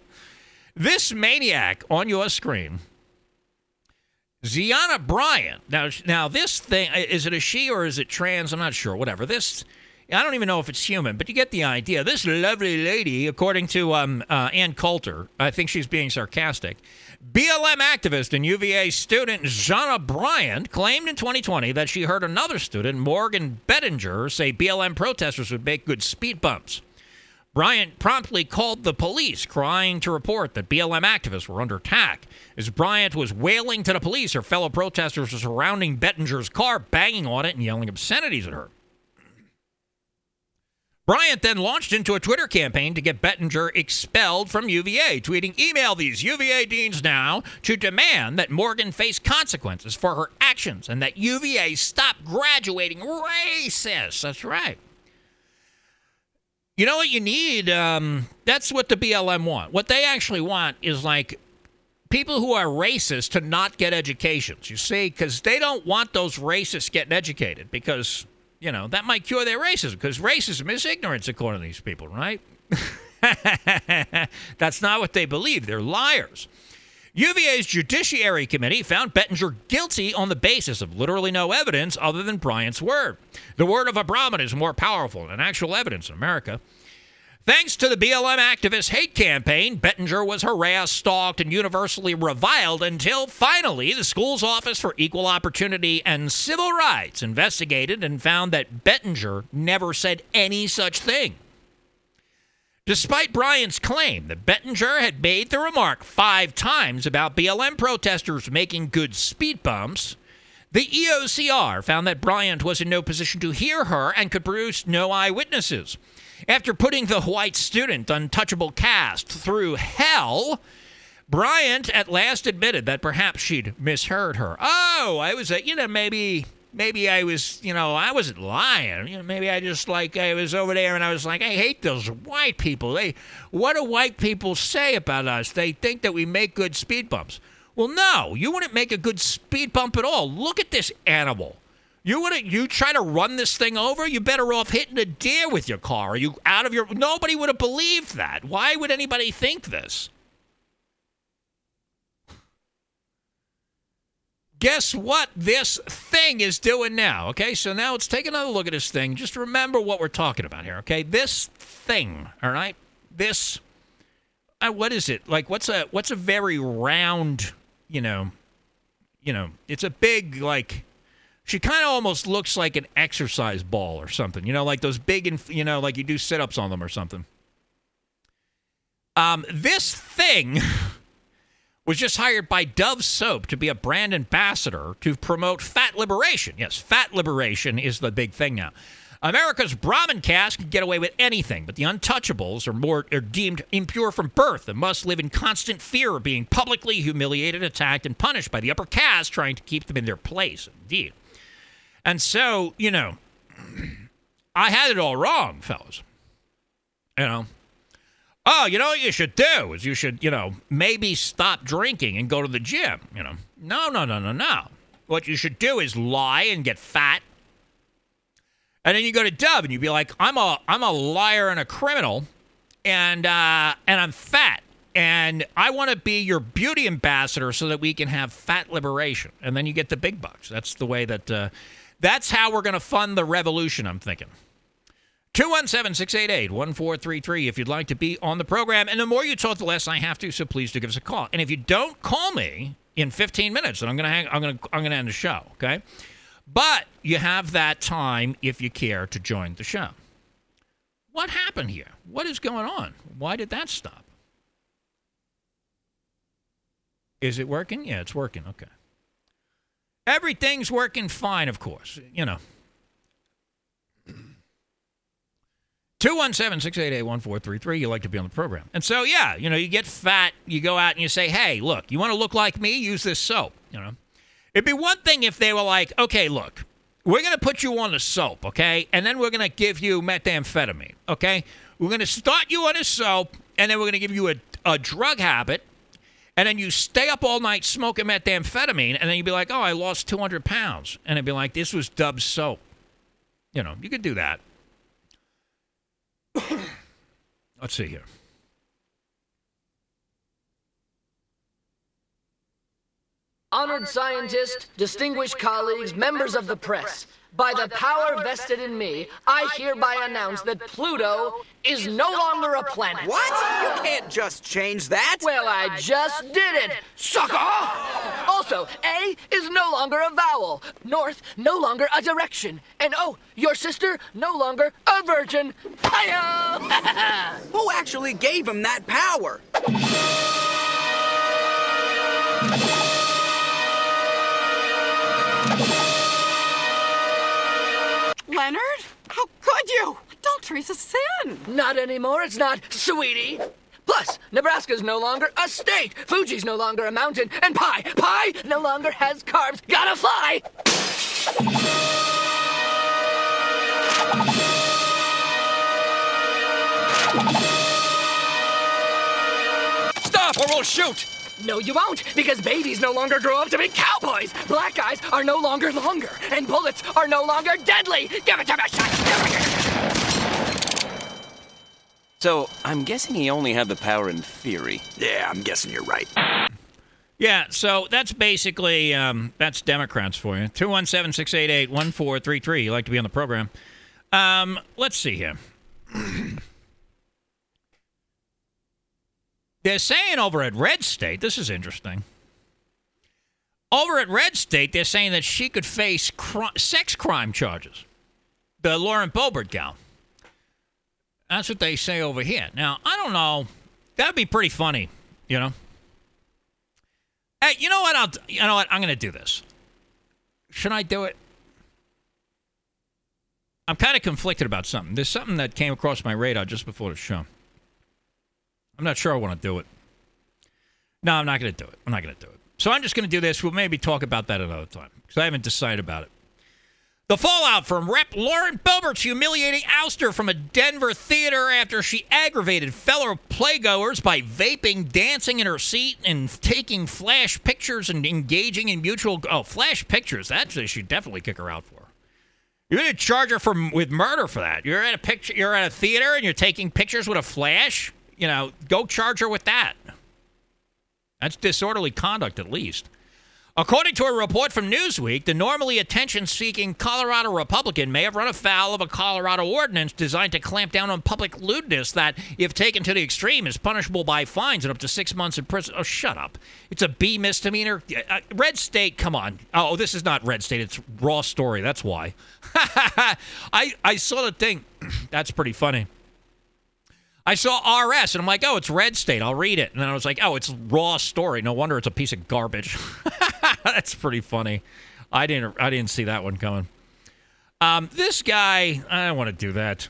This maniac on your screen, Zyahna Bryant. Now, now this thing is it a she or is it trans? I'm not sure. Whatever. This. I don't even know if it's human, but you get the idea. This lovely lady, according to um, uh, Ann Coulter, I think she's being sarcastic. BLM activist and UVA student Zyahna Bryant claimed in 2020 that she heard another student, Morgan Bettinger, say BLM protesters would make good speed bumps. Bryant promptly called the police, crying to report that BLM activists were under attack. As Bryant was wailing to the police, her fellow protesters were surrounding Bettinger's car, banging on it and yelling obscenities at her. Bryant then launched into a Twitter campaign to get Bettinger expelled from UVA, tweeting, Email these UVA deans now to demand that Morgan face consequences for her actions and that UVA stop graduating racists. That's right. You know what you need? Um, that's what the BLM want. What they actually want is like people who are racist to not get educations. You see, because they don't want those racists getting educated because you know that might cure their racism. Because racism is ignorance, according to these people, right? *laughs* That's not what they believe. They're liars. UVA's Judiciary Committee found Bettinger guilty on the basis of literally no evidence other than Bryant's word. The word of a Brahmin is more powerful than actual evidence in America. Thanks to the BLM activist hate campaign, Bettinger was harassed, stalked, and universally reviled until finally the school's Office for Equal Opportunity and Civil Rights investigated and found that Bettinger never said any such thing. Despite Bryant's claim that Bettinger had made the remark five times about BLM protesters making good speed bumps, the EOCR found that Bryant was in no position to hear her and could produce no eyewitnesses. After putting the white student, untouchable caste, through hell, Bryant at last admitted that perhaps she'd misheard her. Oh, I was, a, you know, maybe, maybe I was, you know, I wasn't lying. You know, maybe I just like I was over there and I was like, I hate those white people. They, what do white people say about us? They think that we make good speed bumps. Well, no, you wouldn't make a good speed bump at all. Look at this animal. You wouldn't. you try to run this thing over? You better off hitting a deer with your car. Are you out of your? Nobody would have believed that. Why would anybody think this? Guess what this thing is doing now? Okay, so now let's take another look at this thing. Just remember what we're talking about here. Okay, this thing. All right, this. Uh, what is it like? What's a what's a very round? You know, you know, it's a big like she kind of almost looks like an exercise ball or something. You know, like those big, and you know, like you do sit ups on them or something. Um, this thing *laughs* was just hired by Dove Soap to be a brand ambassador to promote fat liberation. Yes, fat liberation is the big thing now. America's Brahmin caste can get away with anything, but the untouchables are more are deemed impure from birth and must live in constant fear of being publicly humiliated, attacked, and punished by the upper caste trying to keep them in their place. Indeed. And so, you know, *clears throat* I had it all wrong, fellas. You know, oh, you know what you should do is you should, you know, maybe stop drinking and go to the gym. You know, no, no, no, no, no. What you should do is lie and get fat. And then you go to Dove and you'd be like, I'm a, I'm a liar and a criminal, and uh, and I'm fat, and I want to be your beauty ambassador so that we can have fat liberation, and then you get the big bucks. That's the way that. Uh, that's how we're going to fund the revolution, I'm thinking. 217 688 1433 if you'd like to be on the program. And the more you talk, the less I have to, so please do give us a call. And if you don't call me in 15 minutes, then I'm going to hang, I'm going to I'm going to end the show, okay? But you have that time if you care to join the show. What happened here? What is going on? Why did that stop? Is it working? Yeah, it's working. Okay. Everything's working fine, of course, you know. 217 688 1433. You like to be on the program. And so, yeah, you know, you get fat, you go out and you say, hey, look, you want to look like me? Use this soap, you know. It'd be one thing if they were like, okay, look, we're going to put you on the soap, okay? And then we're going to give you methamphetamine, okay? We're going to start you on a soap, and then we're going to give you a, a drug habit, and then you stay up all night smoking methamphetamine, and then you'd be like, oh, I lost 200 pounds. And it'd be like, this was Dove soap. You know, you could do that. *coughs* Let's see here. Honored scientists, distinguished colleagues, members of the press. By the power vested in me, I hereby announce that Pluto is no longer a planet. What? You can't just change that. Well, I just did it, sucker! Also, A is no longer a vowel, North no longer a direction, and oh, your sister no longer a virgin. Hi-yo! *laughs* Who actually gave him that power? Leonard? How could you? Adultery's a sin. Not anymore, it's not, sweetie. Plus, Nebraska's no longer a state, Fuji's no longer a mountain, and pie, pie no longer has carbs. Gotta fly! Stop or we'll shoot! No, you won't, because babies no longer grow up to be cowboys. Black guys are no longer longer, and bullets are no longer deadly. Give it to me, So, I'm guessing he only had the power in theory. Yeah, I'm guessing you're right. Yeah, so that's basically um, that's Democrats for you. 217-688-1433. You like to be on the program. Um, let's see here. *clears throat* They're saying over at Red State, this is interesting. Over at Red State, they're saying that she could face cri- sex crime charges. The Lauren Boebert gal. That's what they say over here. Now, I don't know. That'd be pretty funny, you know. Hey, you know what? I'll. You know what? I'm going to do this. Should I do it? I'm kind of conflicted about something. There's something that came across my radar just before the show. I'm not sure I want to do it. No, I'm not going to do it. I'm not going to do it. So I'm just going to do this. We'll maybe talk about that another time because I haven't decided about it. The fallout from Rep. Lauren Boebert's humiliating ouster from a Denver theater after she aggravated fellow playgoers by vaping, dancing in her seat, and taking flash pictures and engaging in mutual. Oh, flash pictures. That's what should definitely kick her out for. You're to charge her for with murder for that. You're at a picture. You're at a theater and you're taking pictures with a flash. You know, go charge her with that. That's disorderly conduct, at least. According to a report from Newsweek, the normally attention seeking Colorado Republican may have run afoul of a Colorado ordinance designed to clamp down on public lewdness that, if taken to the extreme, is punishable by fines and up to six months in prison. Oh, shut up. It's a B misdemeanor. Uh, Red State, come on. Oh, this is not Red State. It's Raw Story. That's why. *laughs* I, I saw the thing. That's pretty funny. I saw RS and I'm like, oh, it's Red State. I'll read it. And then I was like, oh, it's Raw Story. No wonder it's a piece of garbage. *laughs* That's pretty funny. I didn't I didn't see that one coming. Um, this guy, I don't want to do that.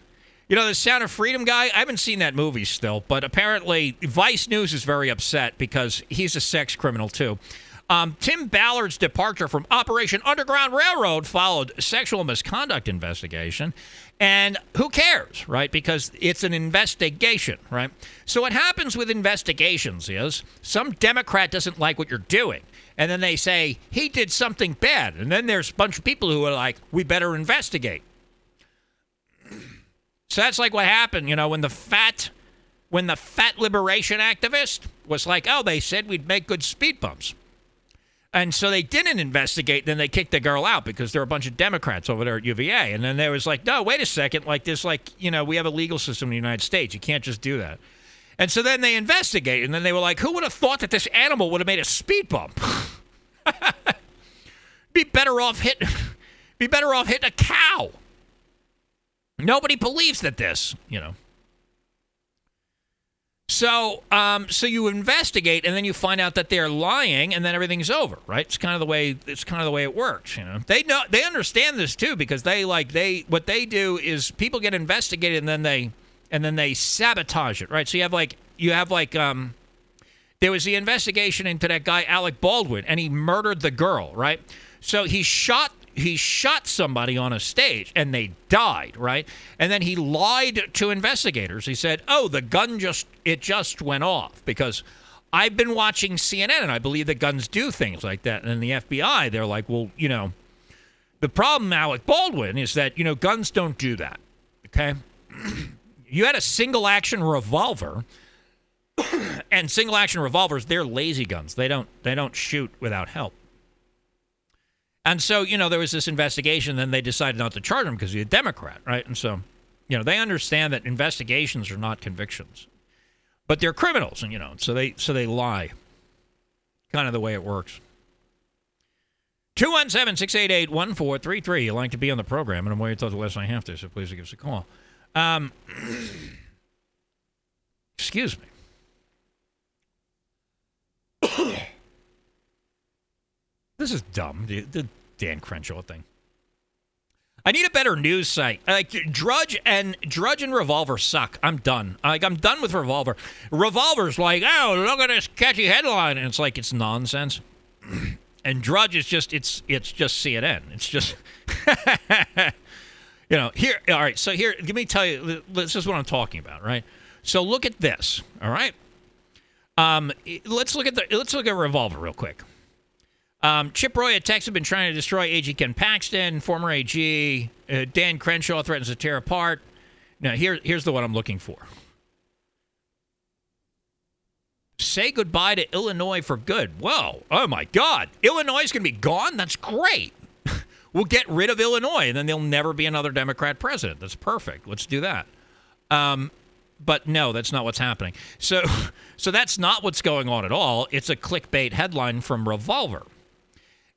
You know, the Sound of Freedom guy, I haven't seen that movie still, but apparently Vice News is very upset because he's a sex criminal too. Um, Tim Ballard's departure from Operation Underground Railroad followed sexual misconduct investigation. And who cares, right? Because it's an investigation, right? So what happens with investigations is some Democrat doesn't like what you're doing. And then they say, he did something bad. And then there's a bunch of people who are like, we better investigate. *clears throat* So that's like what happened, you know, when the fat when the fat liberation activist was like, "Oh, they said we'd make good speed bumps." And so they didn't investigate. Then they kicked the girl out because there were a bunch of Democrats over there at UVA. And then there was like, no, wait a second. Like this, like you know, we have a legal system in the United States. You can't just do that. And so then they investigated, and then they were like, who would have thought that this animal would have made a speed bump? *laughs* be better off hit. *laughs* Be better off hitting a cow. Nobody believes that this, you know. So, um, so you investigate, and then you find out that they're lying, and then everything's over, right? It's kind of the way it's kind of the way it works, you know. They know they understand this too because they like they what they do is people get investigated, and then they and then they sabotage it, right? So you have like you have like um, there was the investigation into that guy Alec Baldwin, and he murdered the girl, right? So he shot he shot somebody on a stage and they died, right? And then he lied to investigators. He said, "Oh, the gun just it just went off because I've been watching CNN and I believe that guns do things like that." And the FBI, they're like, "Well, you know, the problem, Alec Baldwin, is that you know guns don't do that. Okay, *clears throat* you had a single action revolver." *coughs* and single action revolvers they're lazy guns they don't they don't shoot without help and so, you know, there was this investigation, then they decided not to charge him because he's a Democrat, right? And so, you know, they understand that investigations are not convictions. But they're criminals, and you know, so they so they lie. Kind of the way it works. 217-688-1433. You'd like to be on the program, and I'm waiting until the less I have to, so please give us a call. Um, *coughs* excuse me. This is dumb. The, the Dan Crenshaw thing. I need a better news site. Like Drudge and Drudge and Revolver suck. I'm done. Like I'm done with Revolver. Revolver's like, oh, look at this catchy headline, and it's like it's nonsense. *clears throat* and Drudge is just it's it's just CNN. It's just *laughs* you know here. All right, so here, let me tell you. This is what I'm talking about, right? So look at this. All right. Um, let's look at the let's look at Revolver real quick. Um, Chip Roy at Texas have been trying to destroy AG Ken Paxton, former AG. Uh, Dan Crenshaw threatens to tear apart. Now, here, here's the one I'm looking for. Say goodbye to Illinois for good. Whoa, oh my God. Illinois is going to be gone? That's great. *laughs* we'll get rid of Illinois, and then there'll never be another Democrat president. That's perfect. Let's do that. Um, But no, that's not what's happening. So, *laughs* so that's not what's going on at all. It's a clickbait headline from Revolver.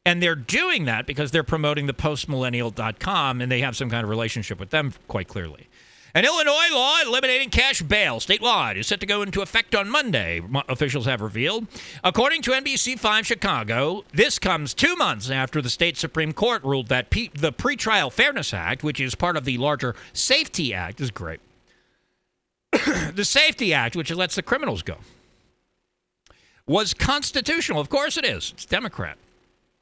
And they're doing that because they're promoting the postmillennial.com and they have some kind of relationship with them quite clearly. An Illinois law eliminating cash bail statewide is set to go into effect on Monday, officials have revealed. According to NBC5 Chicago, this comes two months after the state Supreme Court ruled that the Pretrial Fairness Act, which is part of the larger Safety Act, is great. *coughs* the Safety Act, which lets the criminals go, was constitutional. Of course it is. It's Democrat.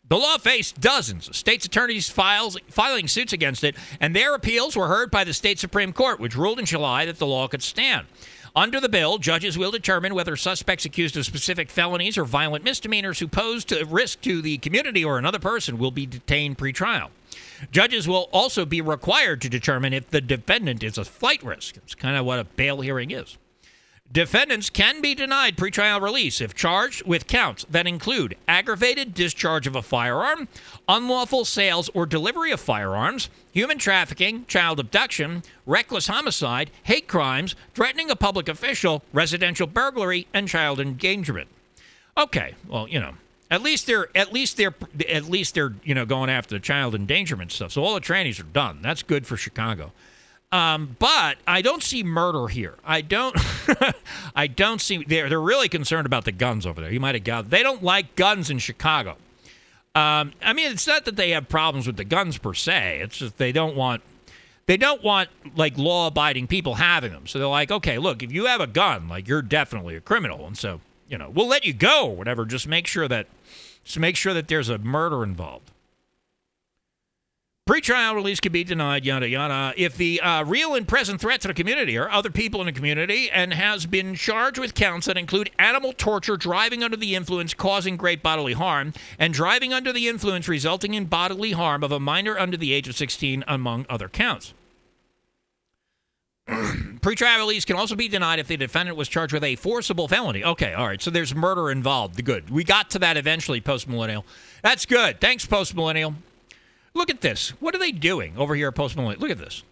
The law faced dozens of states' attorneys files, filing suits against it, and their appeals were heard by the state Supreme Court, which ruled in July that the law could stand. Under the bill, judges will determine whether suspects accused of specific felonies or violent misdemeanors who pose a risk to the community or another person will be detained pretrial. Judges will also be required to determine if the defendant is a flight risk. It's kind of what a bail hearing is. Defendants can be denied pretrial release if charged with counts that include aggravated discharge of a firearm, unlawful sales or delivery of firearms, human trafficking, child abduction, reckless homicide, hate crimes, threatening a public official, residential burglary, and child endangerment. Okay, well, you know, at least they're at least they're at least they're you know going after the child endangerment stuff. So all the trannies are done. That's good for Chicago. Um, but I don't see murder here. I don't. *laughs* I don't see. They're they're really concerned about the guns over there. You might have got. They don't like guns in Chicago. Um, I mean, it's not that they have problems with the guns per se. It's just they don't want. They don't want like law-abiding people having them. So they're like, okay, look, if you have a gun, like you're definitely a criminal, and so you know we'll let you go or whatever. Just make sure that, just make sure that there's a murder involved. Pretrial release can be denied, yada yada, if the uh, real and present threat to the community or other people in the community and has been charged with counts that include animal torture, driving under the influence causing great bodily harm, and driving under the influence resulting in bodily harm of a minor under the age of 16, among other counts. *clears throat* Pretrial release can also be denied if the defendant was charged with a forcible felony. Okay, all right. So there's murder involved. Good. We got to that eventually, post millennial. That's good. Thanks, post millennial. Look at this. What are they doing over here at Post Millennial? Look at this.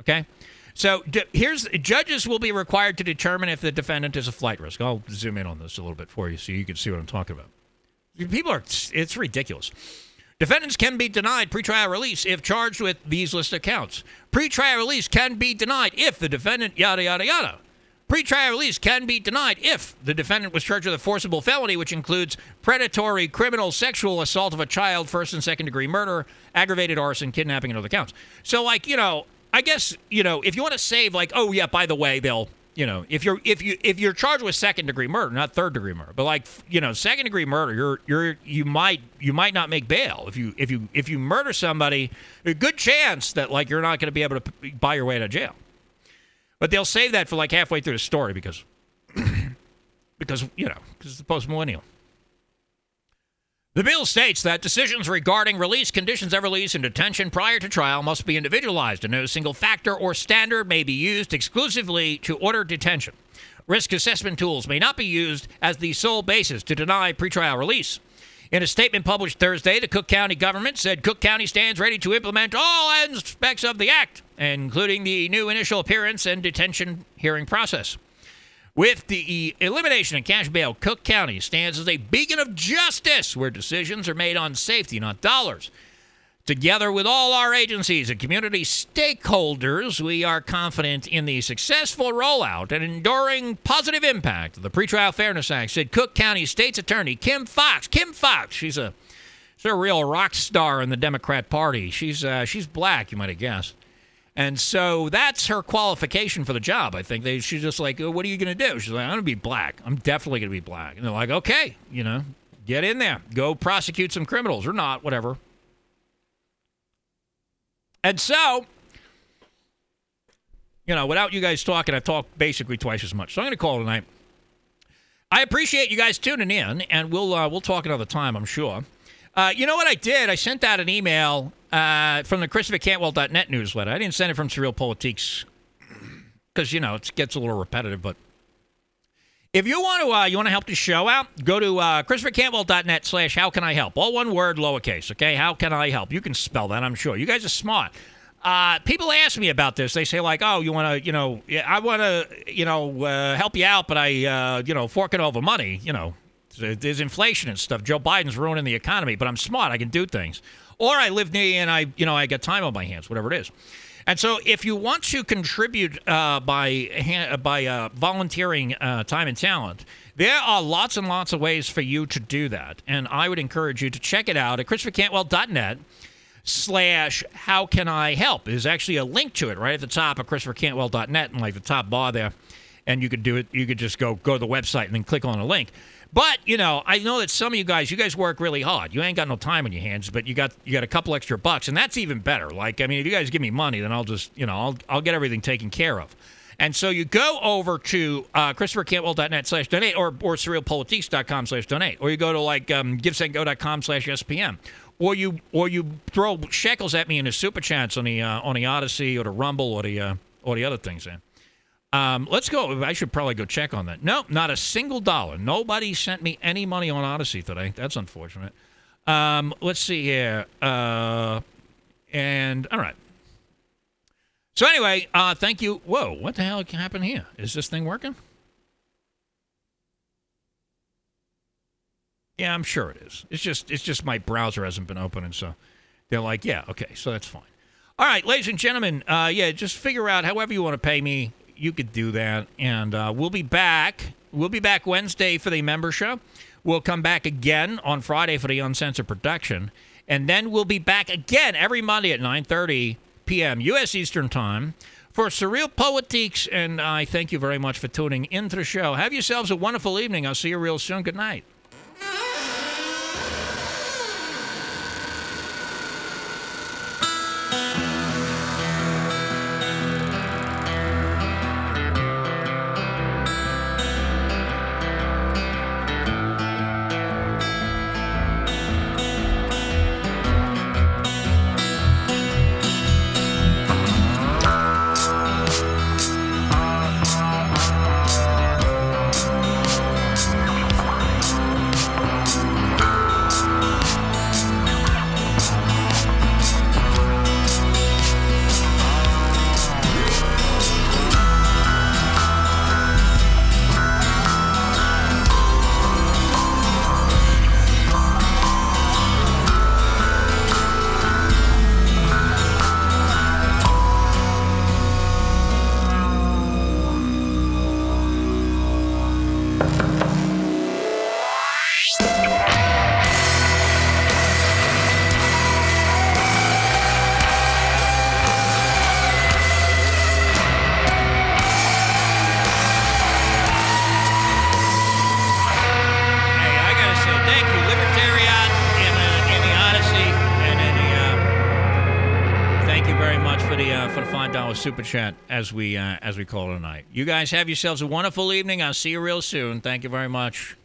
Okay. So d- here's judges will be required to determine if the defendant is a flight risk. I'll zoom in on this a little bit for you so you can see what I'm talking about. People are it's ridiculous. Defendants can be denied pretrial release if charged with these listed counts. Pretrial release can be denied if the defendant yada yada yada. Pretrial release can be denied if the defendant was charged with a forcible felony, which includes predatory criminal sexual assault of a child, first and second degree murder, aggravated arson, kidnapping, and other counts. So, like, you know, I guess, you know, if you want to save, like, oh, yeah, by the way, they'll, you know, if you're if you if you're charged with second degree murder, not third degree murder, but like you know, second degree murder, you're you're you might you might not make bail if you if you if you murder somebody, a good chance that like you're not going to be able to buy your way out of jail. But they'll save that for like halfway through the story because, *coughs* because you know, because it's the post millennial. The bill states that decisions regarding release, conditions of release, and detention prior to trial must be individualized, and no single factor or standard may be used exclusively to order detention. Risk assessment tools may not be used as the sole basis to deny pretrial release. In a statement published Thursday, the Cook County government said Cook County stands ready to implement all aspects of the act, including the new initial appearance and detention hearing process. With the elimination of cash bail, Cook County stands as a beacon of justice where decisions are made on safety, not dollars. Together with all our agencies and community stakeholders, we are confident in the successful rollout and enduring positive impact of the Pretrial Fairness Act, said Cook County State's Attorney Kim Foxx. Kim Foxx, she's a, she's a real rock star in the Democrat Party. She's, uh, she's black, you might have guessed. And so that's her qualification for the job. I think they, she's just like, what are you going to do? She's like, I'm going to be black. I'm definitely going to be black. And they're like, okay, you know, get in there, go prosecute some criminals or not, whatever. And so, you know, without you guys talking, I've talked basically twice as much. So I'm going to call tonight. I appreciate you guys tuning in, and we'll uh, we'll talk another time, I'm sure. Uh, you know what I did? I sent out an email uh, from the ChristopherCantwell.net newsletter. I didn't send it from SurrealPolitiks because you know it gets a little repetitive. But if you want to, uh, you want to help the show out, go to uh, ChristopherCantwell.net slash How can I help? All one word, lowercase. Okay, how can I help? You can spell that, I'm sure. You guys are smart. Uh, people ask me about this. They say like, "Oh, you want to, you know, I want to, you know, uh, help you out, but I, uh, you know, forking over money. You know, there's inflation and stuff. Joe Biden's ruining the economy, but I'm smart. I can do things. Or I live near and I, you know, I got time on my hands, whatever it is. And so, if you want to contribute uh, by by uh, volunteering uh, time and talent, there are lots and lots of ways for you to do that. And I would encourage you to check it out at ChristopherCantwell.net slash how can I help. There's actually a link to it right at the top of ChristopherCantwell.net and like the top bar there. And you could do it. You could just go go to the website and then click on a link. But you know, I know that some of you guys, you guys work really hard. You ain't got no time on your hands, but you got you got a couple extra bucks, and that's even better. Like, I mean, if you guys give me money, then I'll just you know I'll I'll get everything taken care of. And so you go over to uh, ChristopherCantwell.net slash donate or, or surrealpolitiks.com slash donate. Or you go to like um, givesendgo.com slash SPM. Or you or you throw shekels at me in the super chats on the uh, on the Odysee or the Rumble or the uh, or the other things. Then um, let's go. I should probably go check on that. No, not a single dollar. Nobody sent me any money on Odysee today. That's unfortunate. Um, let's see here. Uh, and all right. So anyway, uh, thank you. Whoa, what the hell happened here? Is this thing working? Yeah, I'm sure it is. It's just it's just my browser hasn't been opening, so they're like, yeah, okay, so that's fine. All right, ladies and gentlemen, uh, yeah, just figure out however you want to pay me. You could do that, and uh, we'll be back. We'll be back Wednesday for the member show. We'll come back again on Friday for the uncensored production, and then we'll be back again every Monday at 9:30 p.m. U.S. Eastern Time for SurrealPolitiks. And I thank you very much for tuning into the show. Have yourselves a wonderful evening. I'll see you real soon. Good night. Super chat as we uh, as we call it tonight. You guys have yourselves a wonderful evening. I'll see you real soon. Thank you very much.